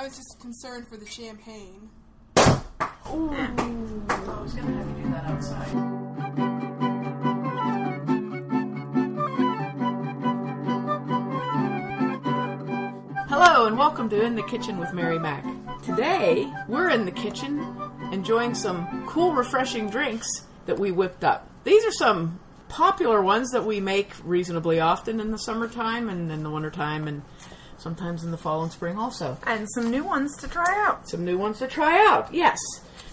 I was just concerned for the champagne. I was gonna have you do that outside. Hello and welcome to In the Kitchen with Mary Mac. Today we're in the kitchen enjoying some cool, refreshing drinks that we whipped up. These are some popular ones that we make reasonably often in the summertime and in the wintertime and sometimes in the fall and spring also And some new ones to try out. some new ones to try out. Yes.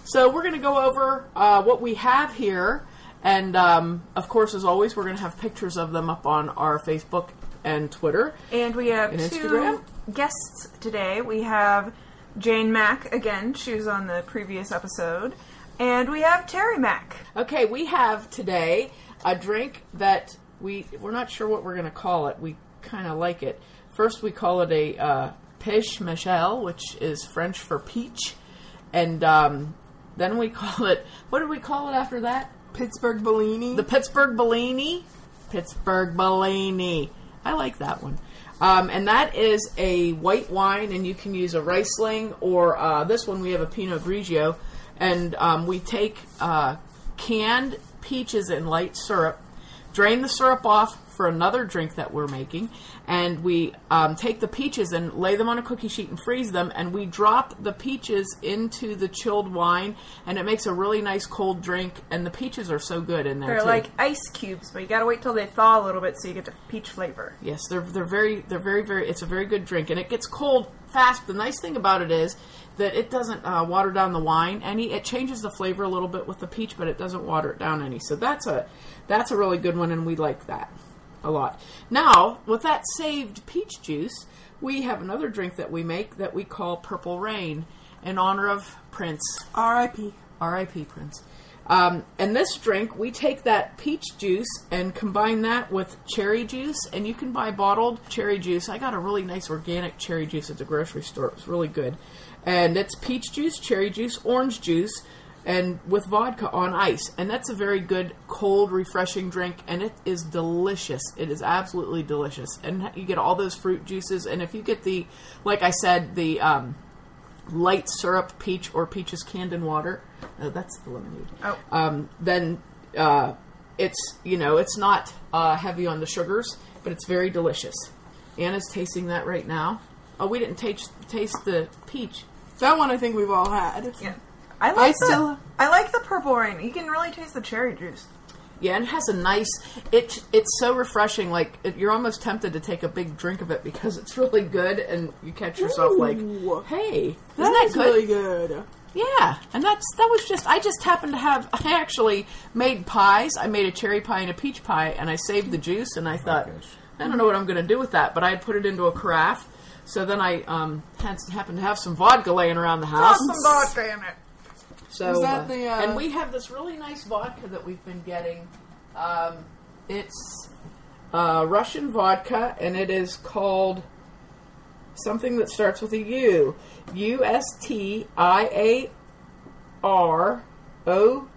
So we're going to go over uh, what we have here, and um, of course, as always, we're going to have pictures of them up on our Facebook and Twitter. And we have And two Instagram? guests today. We have Jay Mac again. She was on the previous episode. And we have Terry Mac. Okay, we have today a drink that we we're not sure what we're going to call it. We kind of like it. First, we call it a uh, Pêche Michel, which is French for peach, and um, then we call it what did we call it after that? Pittsburgh Bellini. The Pittsburgh Bellini. Pittsburgh Bellini. I like that one. Um, and that is a white wine, and you can use a Riesling or uh, this one we have a Pinot Grigio. And um, we take uh, canned peaches in light syrup, drain the syrup off for another drink that we're making, and we um, take the peaches and lay them on a cookie sheet and freeze them, and we drop the peaches into the chilled wine, and it makes a really nice cold drink. And the peaches are so good in there They're too. like ice cubes, but you gotta wait till they thaw a little bit so you get the peach flavor. Yes, they're they're very they're very very. It's a very good drink, and it gets cold fast. The nice thing about it is that it doesn't uh, water down the wine any. It changes the flavor a little bit with the peach, but it doesn't water it down any. So that's a that's a really good one, and we like that a lot. Now with that saved peach juice, we have another drink that we make that we call Purple Rain in honor of Prince. R.I.P. R.I.P. Prince. Um, and this drink, we take that peach juice and combine that with cherry juice, and you can buy bottled cherry juice. I got a really nice organic cherry juice at the grocery store. It was really good. And it's peach juice, cherry juice, orange juice, and with vodka on ice. And that's a very good, cold, refreshing drink, and it is delicious. It is absolutely delicious. And you get all those fruit juices, and if you get the, like I said, the. Um, light syrup peach or peaches canned in water. No, that's the lemonade. Oh. Um, then uh, it's you know it's not uh, heavy on the sugars, but it's very delicious. Anna's tasting that right now. Oh, we didn't taste taste the peach. That one I think we've all had. Yeah. I like I the, still- I like the purple rain. You can really taste the cherry juice. Yeah, and it has a nice. It it's so refreshing. Like it, you're almost tempted to take a big drink of it because it's really good, and you catch yourself like, "Hey, isn't That that is good?" really good. Yeah, and that's that was just I just happened to have I actually made pies. I made a cherry pie and a peach pie, and I saved the juice. And I thought I don't know what I'm going to do with that, but I had put it into a carafe. So then I um, had happened to have some vodka laying around the house. Put some vodka in it. So Is that uh, the, uh, and we have this really nice vodka that we've been getting. Um, it's uh, Russian vodka, and it is called something that starts with a U. U S T I A R O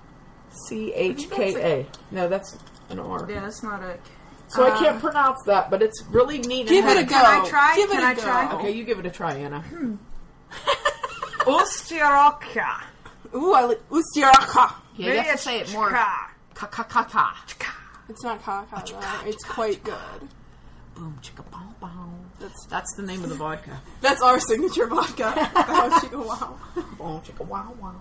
C H K A. No, that's an R. Yeah, that's not it. So I Uh, can't pronounce that, but it's really neat. Give it a go. Can I try? Give it Can a I go. try? Okay, you give it a try, Anna. Ustiroka. Ooh, I like Ustiaraka. Yeah, you have to say it more. Ka ka ka ka. It's not kaka though. It's quite good. Boom chicka bow bow. That's That's the name of the vodka. that's our signature vodka. Wow, chicka wow. Boom chicka wow wow.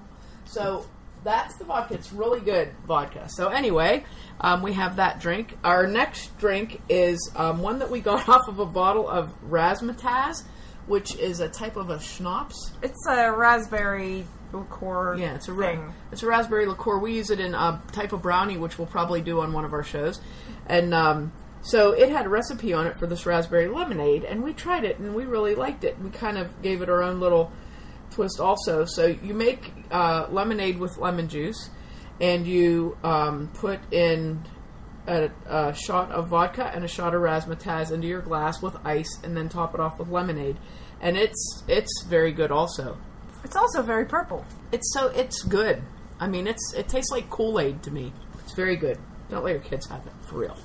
So that's the vodka. It's really good vodka. So anyway, um, we have that drink. Our next drink is um, one that we got off of a bottle of Razzmatazz, which is a type of a schnapps. It's a raspberry liqueur Yeah, it's a ra- it's a raspberry liqueur. We use it in a type of brownie, which we'll probably do on one of our shows. And um, so it had a recipe on it for this raspberry lemonade, and we tried it, and we really liked it. We kind of gave it our own little twist, also. So you make uh, lemonade with lemon juice, and you um, put in a, a shot of vodka and a shot of razzmatazz into your glass with ice, and then top it off with lemonade. And it's it's very good, also. It's also very purple. It's so it's good. I mean, it's it tastes like Kool Aid to me. It's very good. Don't let your kids have it for real.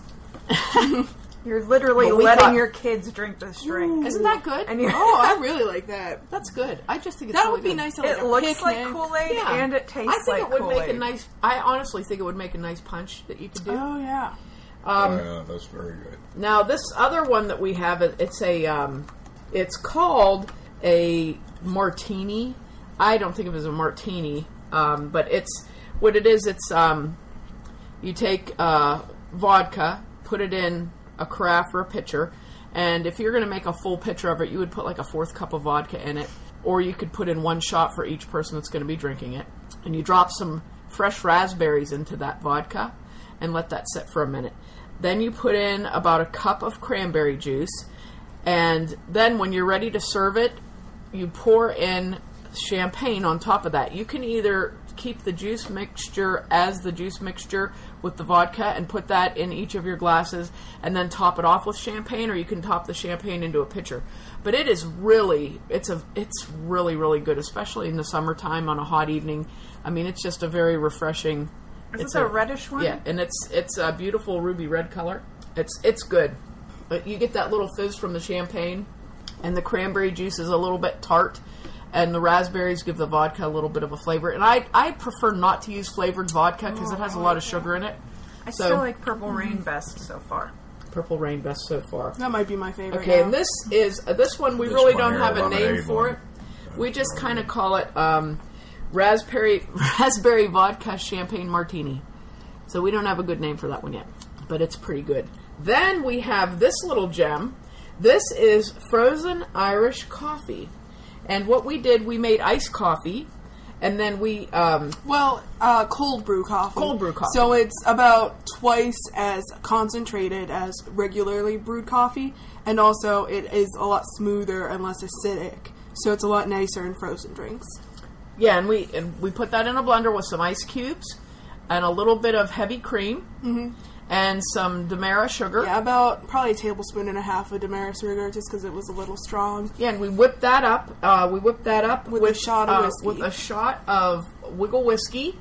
You're literally But we letting thought- your kids drink this drink. Isn't that good? And you Oh, I really like that. That's good. I just think it's That really would be good. nice. At like it a looks picnic. like Kool Aid Yeah. and it tastes I think like it would Kool-Aid. make a nice. I honestly think it would make a nice punch that you could do. Oh yeah. Um, oh, yeah, that's very good. Now, this other one that we have, it- it's a, um, it's called a martini. I don't think of it as a martini, um, but it's what it is. It's um, you take uh, vodka, put it in a carafe or a pitcher, and if you're going to make a full pitcher of it, you would put like a fourth cup of vodka in it, or you could put in one shot for each person that's going to be drinking it, and you drop some fresh raspberries into that vodka, and let that sit for a minute. Then you put in about a cup of cranberry juice, and then when you're ready to serve it, you pour in champagne on top of that. You can either keep the juice mixture as the juice mixture with the vodka and put that in each of your glasses and then top it off with champagne or you can top the champagne into a pitcher. But it is really it's a it's really really good especially in the summertime on a hot evening. I mean it's just a very refreshing Is it's this a reddish one? Yeah, and it's it's a beautiful ruby red color. It's it's good. But you get that little fizz from the champagne, and the cranberry juice is a little bit tart, and the raspberries give the vodka a little bit of a flavor. And I I prefer not to use flavored vodka because it has a lot of sugar in it. I So- still like Purple Rain best so far. Purple Rain best so far. That might be my favorite. Okay, now. and this is uh, this one we This really one don't have a name lemonade for it. We just kind of call it um, raspberry raspberry vodka champagne martini. So we don't have a good name for that one yet, but it's pretty good. Then we have this little gem. This is frozen Irish coffee, and what we did, we made iced coffee, and then we um, Well, uh, cold brew coffee. Cold brew coffee. So it's about twice as concentrated as regularly brewed coffee, and also it is a lot smoother and less acidic. So it's a lot nicer in frozen drinks. yeah, and we and we put that in a blender with some ice cubes and a little bit of heavy cream and some Demerara sugar. Yeah, about probably a tablespoon and a half of Demerara sugar, just because it was a little strong. Yeah, and we whipped that up. Uh, we whipped that up With a shot of uh, whiskey. with a shot of Wigle whiskey,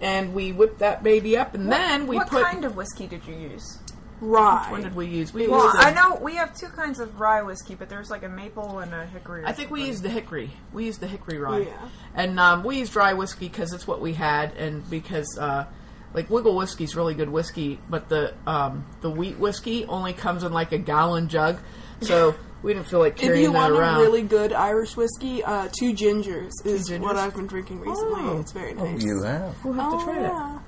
and we whipped that baby up. And then we what put. What kind of whiskey did you use? Rye. When did we use? We Well, used. I know we have two kinds of rye whiskey, but there's like a maple and a hickory. I think we used the hickory. We used the hickory rye, Yeah. and um, we used dry whiskey because it's what we had, and because uh, like Wigle whiskey's really good whiskey, but the um, the wheat whiskey only comes in like a gallon jug, so we didn't feel like carrying If carrying you that want around. a really good Irish whiskey, uh, Two Gingers is Gingers? what I've been drinking recently. Oh. It's very nice. You have. we'll have Oh, to try that. yeah.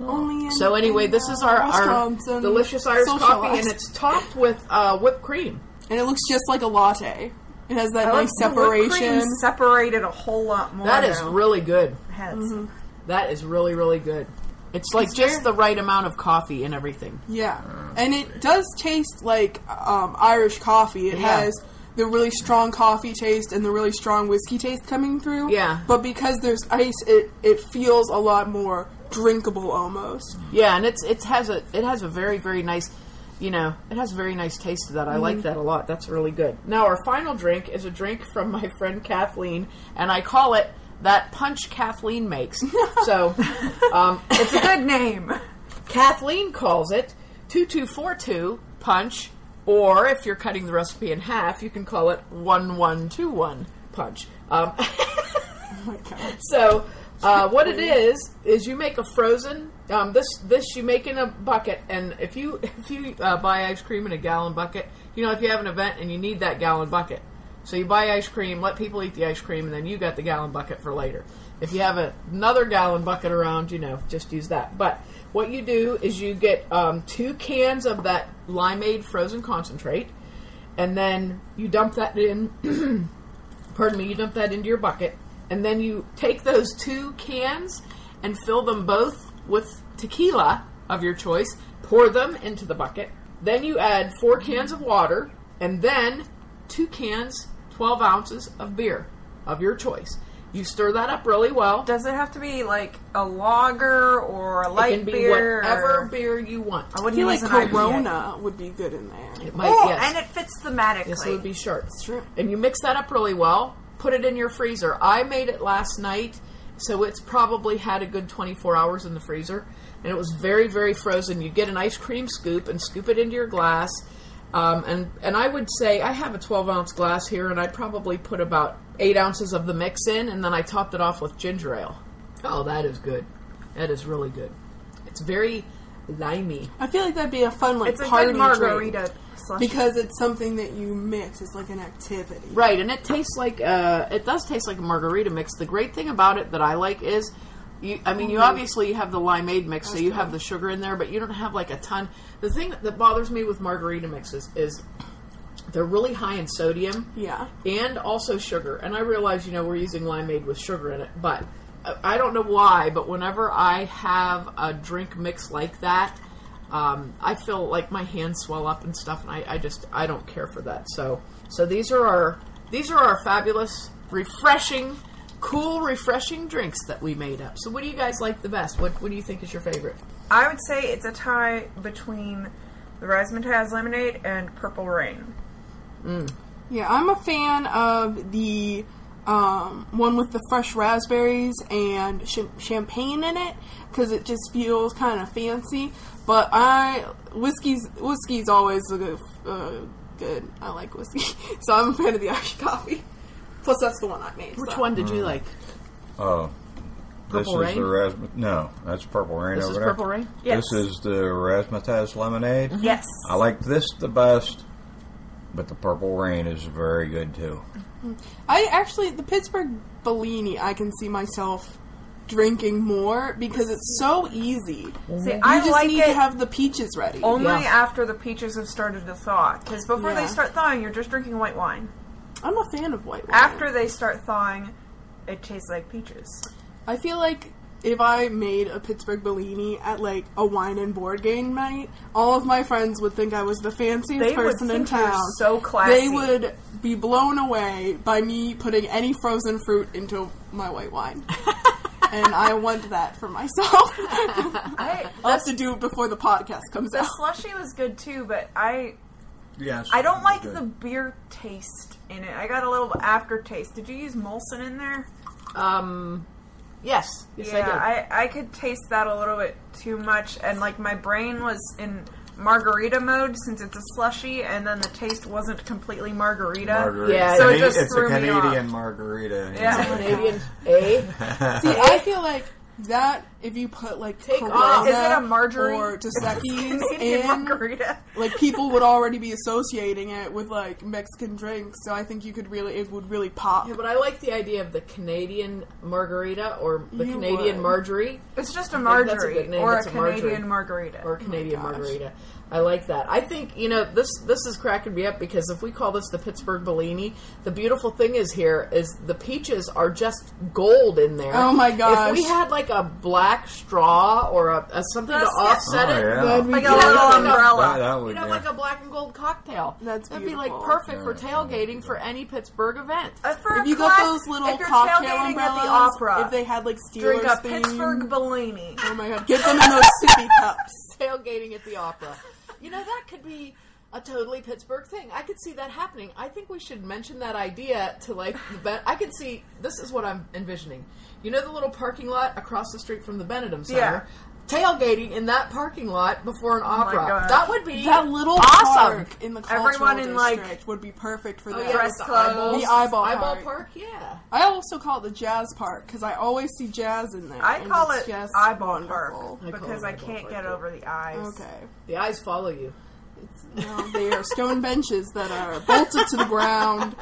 Only in, So anyway, in, this uh, is our, our delicious Irish coffee, and it's topped with uh, whipped cream. and it looks just like a latte. It has that I nice like the cream separation. separated a whole lot more. That is now. really good. Heads. Mm-hmm. That is really really good. It's like Is just there- the right amount of coffee and everything. Yeah, and it does taste like um, Irish coffee. It Yeah. has the really strong coffee taste and the really strong whiskey taste coming through. Yeah. but because there's ice, it it feels a lot more drinkable almost. Yeah, and it's it has a it has a very very nice, you know, it has a very nice taste to that. I like that a lot. That's really good. Now our final drink is a drink from my friend Kathleen, and I call it that punch Kathleen makes. so, um, It's a good name. Kathleen calls it 2242 punch, or if you're cutting the recipe in half, you can call it 1121 punch. Um, Oh so, uh, what it is is you make a frozen um, this this you make in a bucket, and if you if you uh, buy ice cream in a gallon bucket, you know if you have an event and you need that gallon bucket, so you buy ice cream, let people eat the ice cream, and then you got the gallon bucket for later. If you have a, another gallon bucket around, you know, just use that. But what you do is you get um, two cans of that limeade frozen concentrate, and then you dump that in. pardon me, you dump that into your bucket, and then you take those two cans and fill them both with tequila of your choice, pour them into the bucket. Then you add four cans of water, and then two cans, 12 ounces of beer of your choice. You stir that up really well. Does it have to be like a lager or a light It light can be beer? whatever or- beer you want. I I wouldn't feel like use an IPA. Corona would be good in there. It might, Oh, yes. and it fits thematically. Yes, it would be sharp. true. And you mix that up really well. Put it in your freezer. I made it last night, so it's probably had a good 24 hours in the freezer, and it was very, very frozen. You get an ice cream scoop and scoop it into your glass. Um, and and I would say I have a 12 ounce glass here, and I'd probably put about eight ounces of the mix in, and then I topped it off with ginger ale. Oh, that is good. That is really good. It's very limey. I feel like that'd be a fun like It's a party good margarita drink slush. because it's something that you mix. It's like an activity. Right, and it tastes like uh, it does taste like a margarita mix. The great thing about it that I like is, you, I mean, you obviously have the limeade mix, so you have the sugar in there, but you don't have like a ton. The thing that bothers me with margarita mixes is they're really high in sodium Yeah. and also sugar. And I realize, you know, we're using limeade with sugar in it, but I don't know why. But whenever I have a drink mix like that, um, I feel like my hands swell up and stuff, and I, I just I don't care for that. So so these are our these are our fabulous, refreshing, cool, refreshing drinks that we made up. So what do you guys like the best? What what do you think is your favorite? I would say it's a tie between the Razzmatazz lemonade and Purple Rain. Yeah, I'm a fan of the um, one with the fresh raspberries and ch- champagne in it because it just feels kind of fancy. But I whiskey's whiskey's always a good, uh, good. I like whiskey, so I'm a fan of the Irish coffee. Plus, that's the one I made. Which so. one did you mm. like? Oh, this Purple is Rain? the razzmatazz. No, that's purple rain This over is there. Purple Rain. Yes. This is the razzmatazz lemonade. Mm-hmm. Yes. I like this the best, but the purple rain is very good too. Mm-hmm. I actually the Pittsburgh Bellini. I can see myself drinking more because it's so easy. Mm-hmm. See, You I just like need it to have the peaches ready. only Yeah. after the peaches have started to thaw. Because before Yeah. they start thawing, you're just drinking white wine. I'm a fan of white wine. After they start thawing, it tastes like peaches. I feel like if I made a Pittsburgh Bellini at like a wine and board game night, all of my friends would think I was the fanciest They person in town. so classy. They would be blown away by me putting any frozen fruit into my white wine. and I want that for myself. I, I'll have to do it before the podcast comes the out. The slushy was good too, but I Yes. I don't like the beer taste in it. I got a little aftertaste. Did you use Molson in there? Um, yes, yes, I did. yeah, I, I, could taste that a little bit too much, and like my brain was in margarita mode since it's a slushy, and then the taste wasn't completely margarita. margarita. Yeah, So it just it's threw a me off. Canadian margarita. Yeah. Canadian A. See, I feel like that if you put like Take Corona off. Is it a Marjorie? or Dos Equis Canadian in, margarita. like people would already be associating it with like Mexican drinks, so I think you could really it would really pop. Yeah, but I like the idea of the Canadian margarita or the You Canadian would. Marjorie It's just a think that's a Marjorie good name. or a It's a Marjorie. Canadian margarita. or oh Canadian gosh. margarita. I like that. I think you know this. This is cracking me up because if we call this the Pittsburgh Bellini, the beautiful thing is here is the peaches are just gold in there. Oh my gosh! If we had like a black straw or a, a something That's- to offset Oh, it, yeah. That'd be like a good. little umbrella. That, that would You'd have yeah. like a black and gold cocktail. That's That'd be like beautiful. perfect for Yeah. tailgating for any Pittsburgh event. Uh, for If a you class- got those little if you're cocktail tailgating umbrellas, at the opera, if they had like drink Steelers a theme, Pittsburgh Bellini. Oh my god, get them in those sippy cups. tailgating at the opera. You know, that could be a totally Pittsburgh thing. I could see that happening. I think we should mention that idea to like the Ben. I could see this is what I'm envisioning. You know the little parking lot across the street from the Benedum Center. Yeah. Tailgating in that parking lot before an oh opera. gosh. that would be That little awesome. park in the cultural Everyone in, like- district would be perfect for Oh, that. yeah, Dress the clothes. eyeballs. The eyeball eyeball park. park. Yeah. I also call it the jazz park because I always see jazz in there. I call it just eyeball wonderful. I call because it I can't get over the eyes. Okay. The eyes follow you. No, they are stone benches that are bolted to the ground,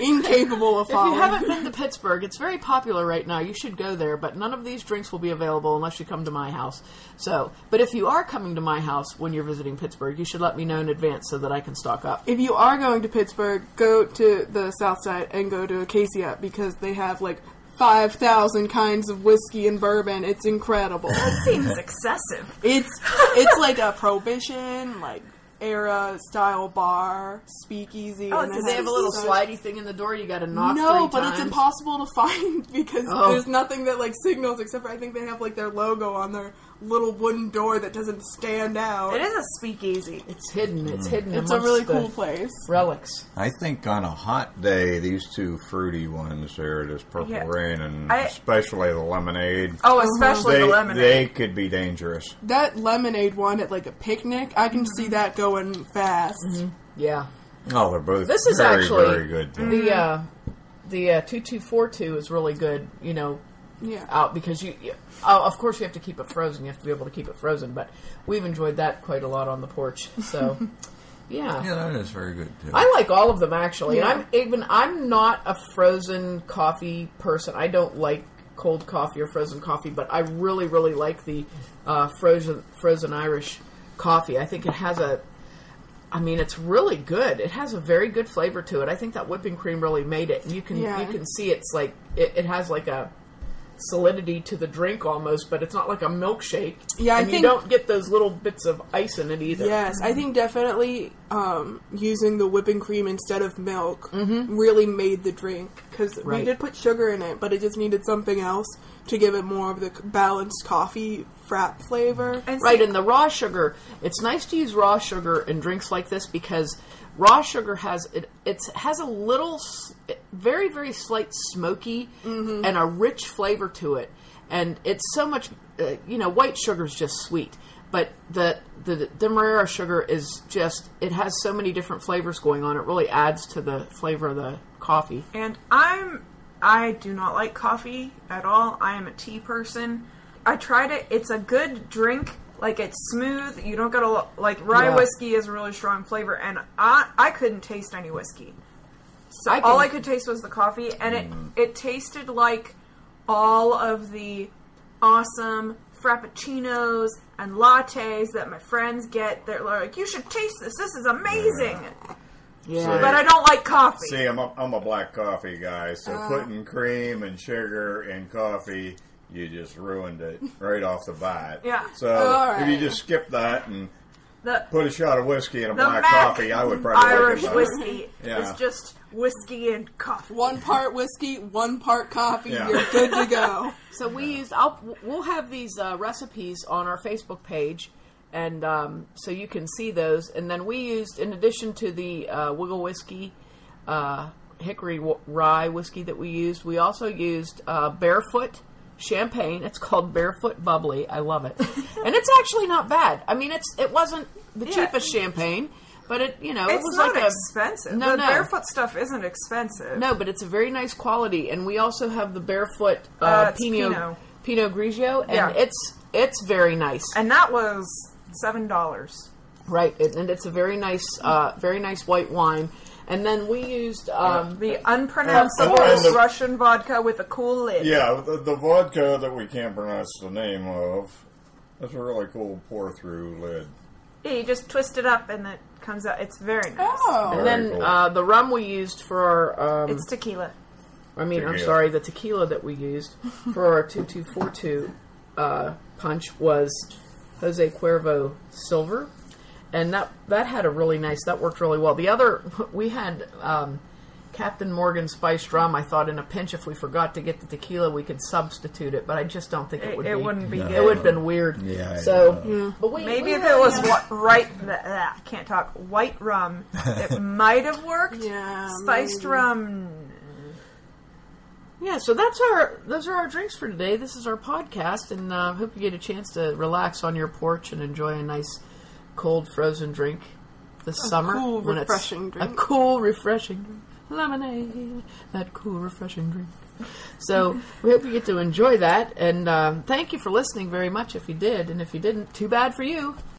incapable of If falling. you haven't been to Pittsburgh, it's very popular right now. You should go there, but none of these drinks will be available unless you come to my house. So, but if you are coming to my house when you're visiting Pittsburgh, you should let me know in advance so that I can stock up. if you are going to Pittsburgh, go to the South Side and go to Acacia because they have like five thousand kinds of whiskey and bourbon. It's incredible. That seems excessive. it's it's like a prohibition like era style bar speakeasy. Oh, and so They have a little such- slidey thing in the door you got to knock. No, but times. it's impossible to find because Oh. there's nothing that like signals except for I think they have like their logo on their little wooden door that doesn't stand out. It is a speakeasy. It's hidden. It's Mm. hidden. It's a amongst really the cool place. relics. I think on a hot day, these two fruity ones there, this Purple Yeah. Rain and I- especially the lemonade, Oh, especially they, the lemonade. they could be dangerous. That lemonade one at like a picnic, I can see that going fast. Yeah. Oh, they're both This is very, actually very good. too. the uh, the uh, two two four two is really good. You know, Yeah. out because you, you oh, of course you have to keep it frozen. You have to be able to keep it frozen. But we've enjoyed that quite a lot on the porch. So yeah. yeah, that is very good too. I like all of them actually, Yeah. and I'm even I'm not a frozen coffee person. I don't like cold coffee or frozen coffee, but I really really like the uh, frozen frozen Irish coffee. I think it has a, I mean, it's really good. It has a very good flavor to it. I think that whipping cream really made it. And you can Yeah. you can see it's like it, it has like a solidity to the drink almost, but it's not like a milkshake. Yeah, I and think- you don't get those little bits of ice in it either. Yes, I think definitely um, using the whipping cream instead of milk really made the drink because we did put sugar in it, but it just needed something else to give it more of the balanced coffee frap flavor. And Right, see- and the raw sugar. It's nice to use raw sugar in drinks like this because raw sugar has it. It's has a little, very very slight smoky and a rich flavor to it, and it's so much. Uh, you know, white sugar is just sweet, but the the demerara sugar is just. It has so many different flavors going on. It really adds to the flavor of the coffee. And I'm I do not like coffee at all. I am a tea person. I tried it. It's a good drink. Like it's smooth. You don't get a lo- like rye Yeah. whiskey is a really strong flavor, and I I couldn't taste any whiskey. So I all I could taste was the coffee, and it it tasted like all of the awesome frappuccinos and lattes that my friends get. They're like, you should taste this. This is amazing. Yeah, But I don't like coffee. See, I'm a, I'm a black coffee guy, so Uh. putting cream and sugar and coffee, you just ruined it right off the bat. Yeah. So All if you just skip that and The put a shot of whiskey in a black Mac coffee, I would probably Irish like whiskey Yeah. is just whiskey and coffee. One part whiskey, one part coffee. Yeah. You're good to go. So we used. I'll, we'll have these uh, recipes on our Facebook page, and um, so you can see those. And then we used, in addition to the uh, Wigle whiskey, uh, Hickory w- Rye whiskey that we used, we also used uh, Barefoot champagne. It's called Barefoot Bubbly. I love it, and it's actually not bad. I mean, it's it wasn't the Yeah. cheapest champagne, but it you know it It's was not like a expensive. No, the no. barefoot stuff isn't expensive. no, but it's a very nice quality, and we also have the barefoot uh, Uh, Pinot, Pinot. Pinot Grigio, and Yeah. it's it's very nice, And that was seven dollars. right? And, and it's a very nice, uh, very nice white wine. And then we used um, The unpronounceable And- and the- Russian vodka with a cool lid. Yeah, the, the vodka that we can't pronounce the name of. That's a really cool pour through lid. Yeah, you just twist it up and it comes out. It's very nice. Oh. and Very then cool. uh, the rum we used for our. Um, It's tequila. I mean, I'm sorry, the tequila that we used for our two two four two uh, punch was Jose Cuervo Silver, and that that had a really nice. That worked really well. The other we had um, Captain Morgan spiced rum. I thought in a pinch, if we forgot to get the tequila, we could substitute it, but I just don't think it It, would. it be. wouldn't be No. good. It would have been weird. Yeah, So, but we Maybe we if it was what, right, bleh, bleh, I can't talk, white rum, it might have worked. Yeah, Spiced maybe. rum, Yeah, so that's our those are our drinks for today. This is our podcast, and uh, hope you get a chance to relax on your porch and enjoy a nice cold frozen drink this summer. cool, when it's refreshing A cool, refreshing drink. lemonade. That cool, refreshing drink. So we hope you get to enjoy that, and um, thank you for listening very much. If you did, and if you didn't, too bad for you.